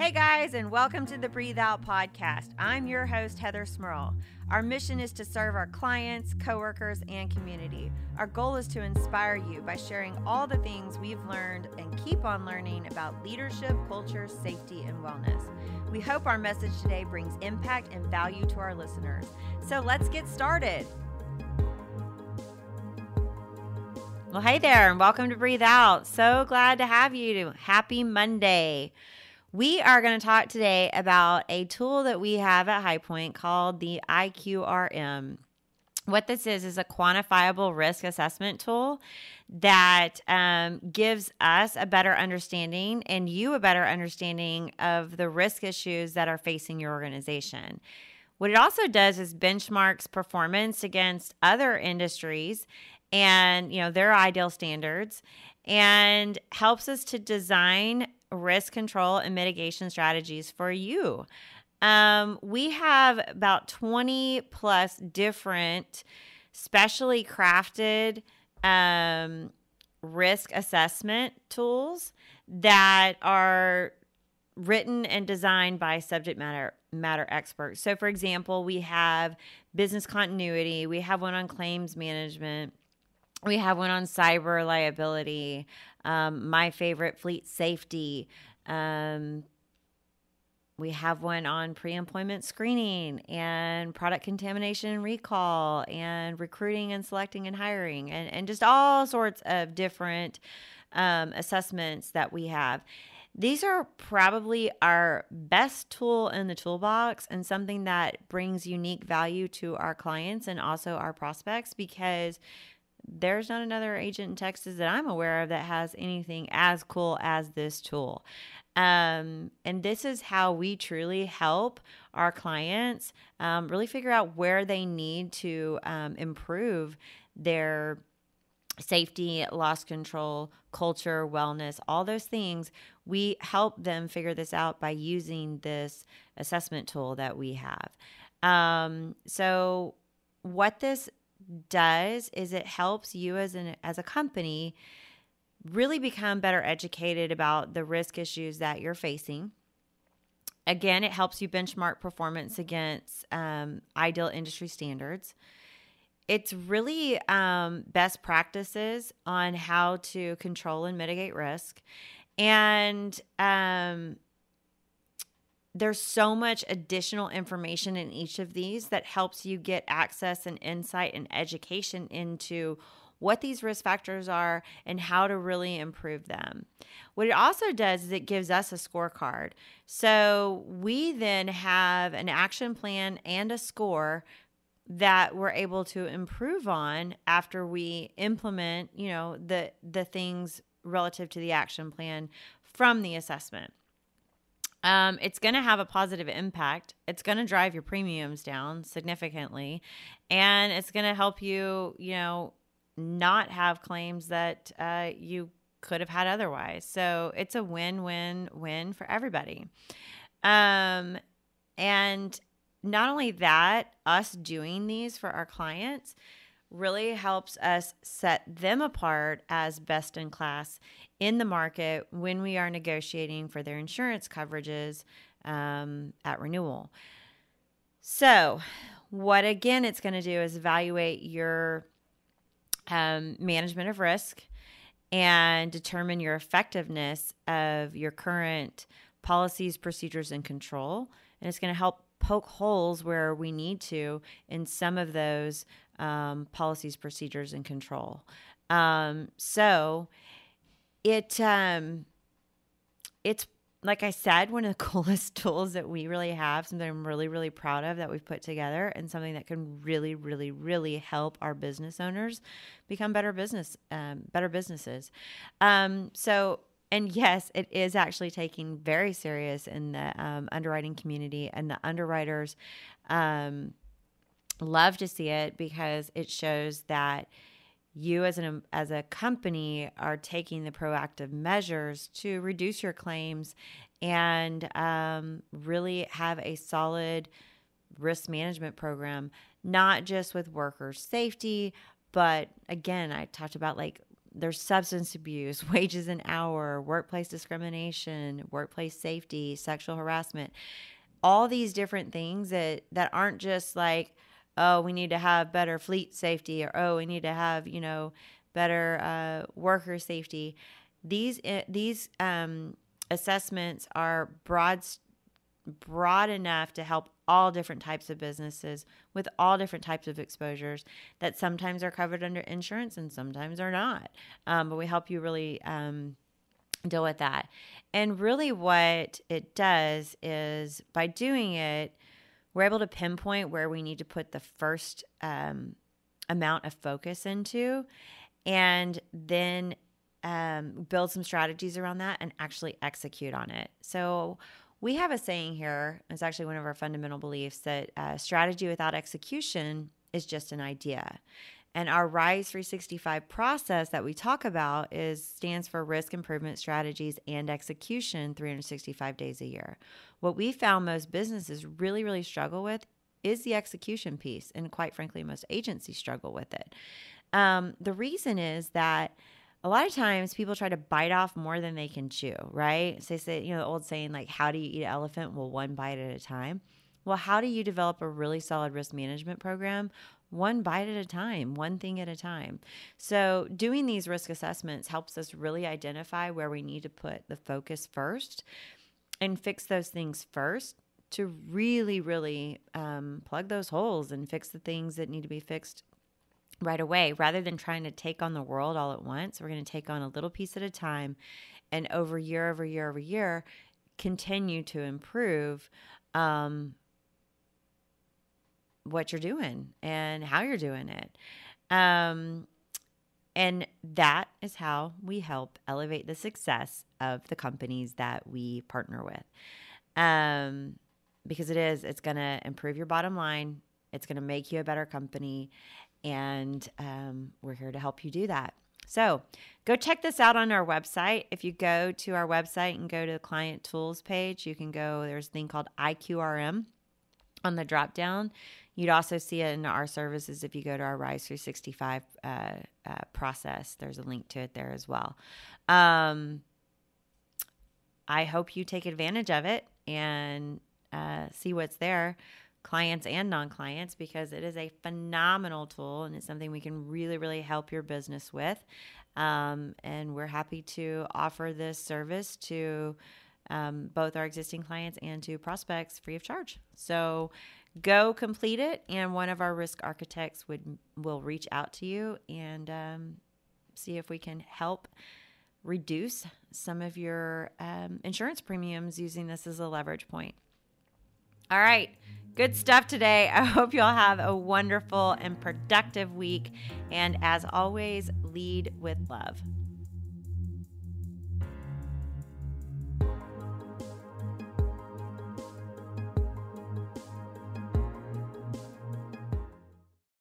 Hey guys, and welcome to the Breathe Out podcast. I'm your host, Heather Smurl. Our mission is to serve our clients, coworkers, and community. Our goal is to inspire you by sharing all the things we've learned and keep on learning about leadership, culture, safety, and wellness. We hope our message today brings impact and value to our listeners. So let's get started. Well, hey there, and welcome to Breathe Out. So glad to have you. Happy Monday. We are going to talk today about a tool that we have at High Point called the IQRM. What this is is a quantifiable risk assessment tool that um, gives us a better understanding and you a better understanding of the risk issues that are facing your organization. What it also does is benchmarks performance against other industries and you know their ideal standards and helps us to design risk control and mitigation strategies for you. Um, we have about 20 plus different specially crafted um, risk assessment tools that are written and designed by subject matter matter experts. So for example, we have business continuity, we have one on claims management, we have one on cyber liability, um, my favorite, fleet safety. Um, we have one on pre employment screening and product contamination and recall and recruiting and selecting and hiring and, and just all sorts of different um, assessments that we have. These are probably our best tool in the toolbox and something that brings unique value to our clients and also our prospects because there's not another agent in Texas that I'm aware of that has anything as cool as this tool. Um, and this is how we truly help our clients um, really figure out where they need to um, improve their safety, loss control, culture, wellness, all those things. We help them figure this out by using this assessment tool that we have. Um, so, what this does is it helps you as an as a company really become better educated about the risk issues that you're facing. Again, it helps you benchmark performance against um, ideal industry standards. It's really um, best practices on how to control and mitigate risk. And um, there's so much additional information in each of these that helps you get access and insight and education into what these risk factors are and how to really improve them. What it also does is it gives us a scorecard. So we then have an action plan and a score that we're able to improve on after we implement, you know, the the things relative to the action plan from the assessment. Um, it's going to have a positive impact. It's going to drive your premiums down significantly, and it's going to help you, you know, not have claims that uh, you could have had otherwise. So it's a win-win-win for everybody. Um, and not only that, us doing these for our clients really helps us set them apart as best in class in the market when we are negotiating for their insurance coverages um, at renewal. So, what again it's going to do is evaluate your um, management of risk and determine your effectiveness of your current policies, procedures, and control. And it's going to help poke holes where we need to in some of those um, policies, procedures, and control. Um, so it um, it's like I said, one of the coolest tools that we really have, something I'm really, really proud of that we've put together, and something that can really, really, really help our business owners become better business, um, better businesses. Um, so, and yes, it is actually taking very serious in the um, underwriting community, and the underwriters um, love to see it because it shows that you as an as a company are taking the proactive measures to reduce your claims and um, really have a solid risk management program not just with workers safety but again i talked about like there's substance abuse, wages an hour, workplace discrimination, workplace safety, sexual harassment, all these different things that that aren't just like, oh, we need to have better fleet safety or oh, we need to have you know better uh, worker safety. These eh, these um, assessments are broad broad enough to help all different types of businesses with all different types of exposures that sometimes are covered under insurance and sometimes are not. Um, but we help you really um, deal with that. And really, what it does is by doing it, we're able to pinpoint where we need to put the first um, amount of focus into and then um, build some strategies around that and actually execute on it. So, we have a saying here, it's actually one of our fundamental beliefs that uh, strategy without execution is just an idea. And our RISE 365 process that we talk about is stands for risk improvement strategies and execution 365 days a year. What we found most businesses really, really struggle with is the execution piece. And quite frankly, most agencies struggle with it. Um, the reason is that a lot of times people try to bite off more than they can chew, right? So they say, you know, the old saying, like, how do you eat an elephant? Well, one bite at a time. Well, how do you develop a really solid risk management program? One bite at a time, one thing at a time. So, doing these risk assessments helps us really identify where we need to put the focus first and fix those things first to really, really um, plug those holes and fix the things that need to be fixed right away rather than trying to take on the world all at once. We're going to take on a little piece at a time and over year over year over year continue to improve um, what you're doing and how you're doing it. Um, and that is how we help elevate the success of the companies that we partner with. Um, because it is, it's going to improve your bottom line. It's going to make you a better company and um, we're here to help you do that. So go check this out on our website. If you go to our website and go to the client tools page, you can go, there's a thing called IQRM on the drop down. You'd also see it in our services if you go to our Rise 365 uh, uh, process. There's a link to it there as well. Um, I hope you take advantage of it and uh, see what's there clients and non clients because it is a phenomenal tool and it's something we can really, really help your business with. Um, and we're happy to offer this service to um, both our existing clients and to prospects free of charge. So go complete it, and one of our risk architects would will reach out to you and um, see if we can help reduce some of your um, insurance premiums using this as a leverage point. All right. Good stuff today. I hope you all have a wonderful and productive week. And as always, lead with love.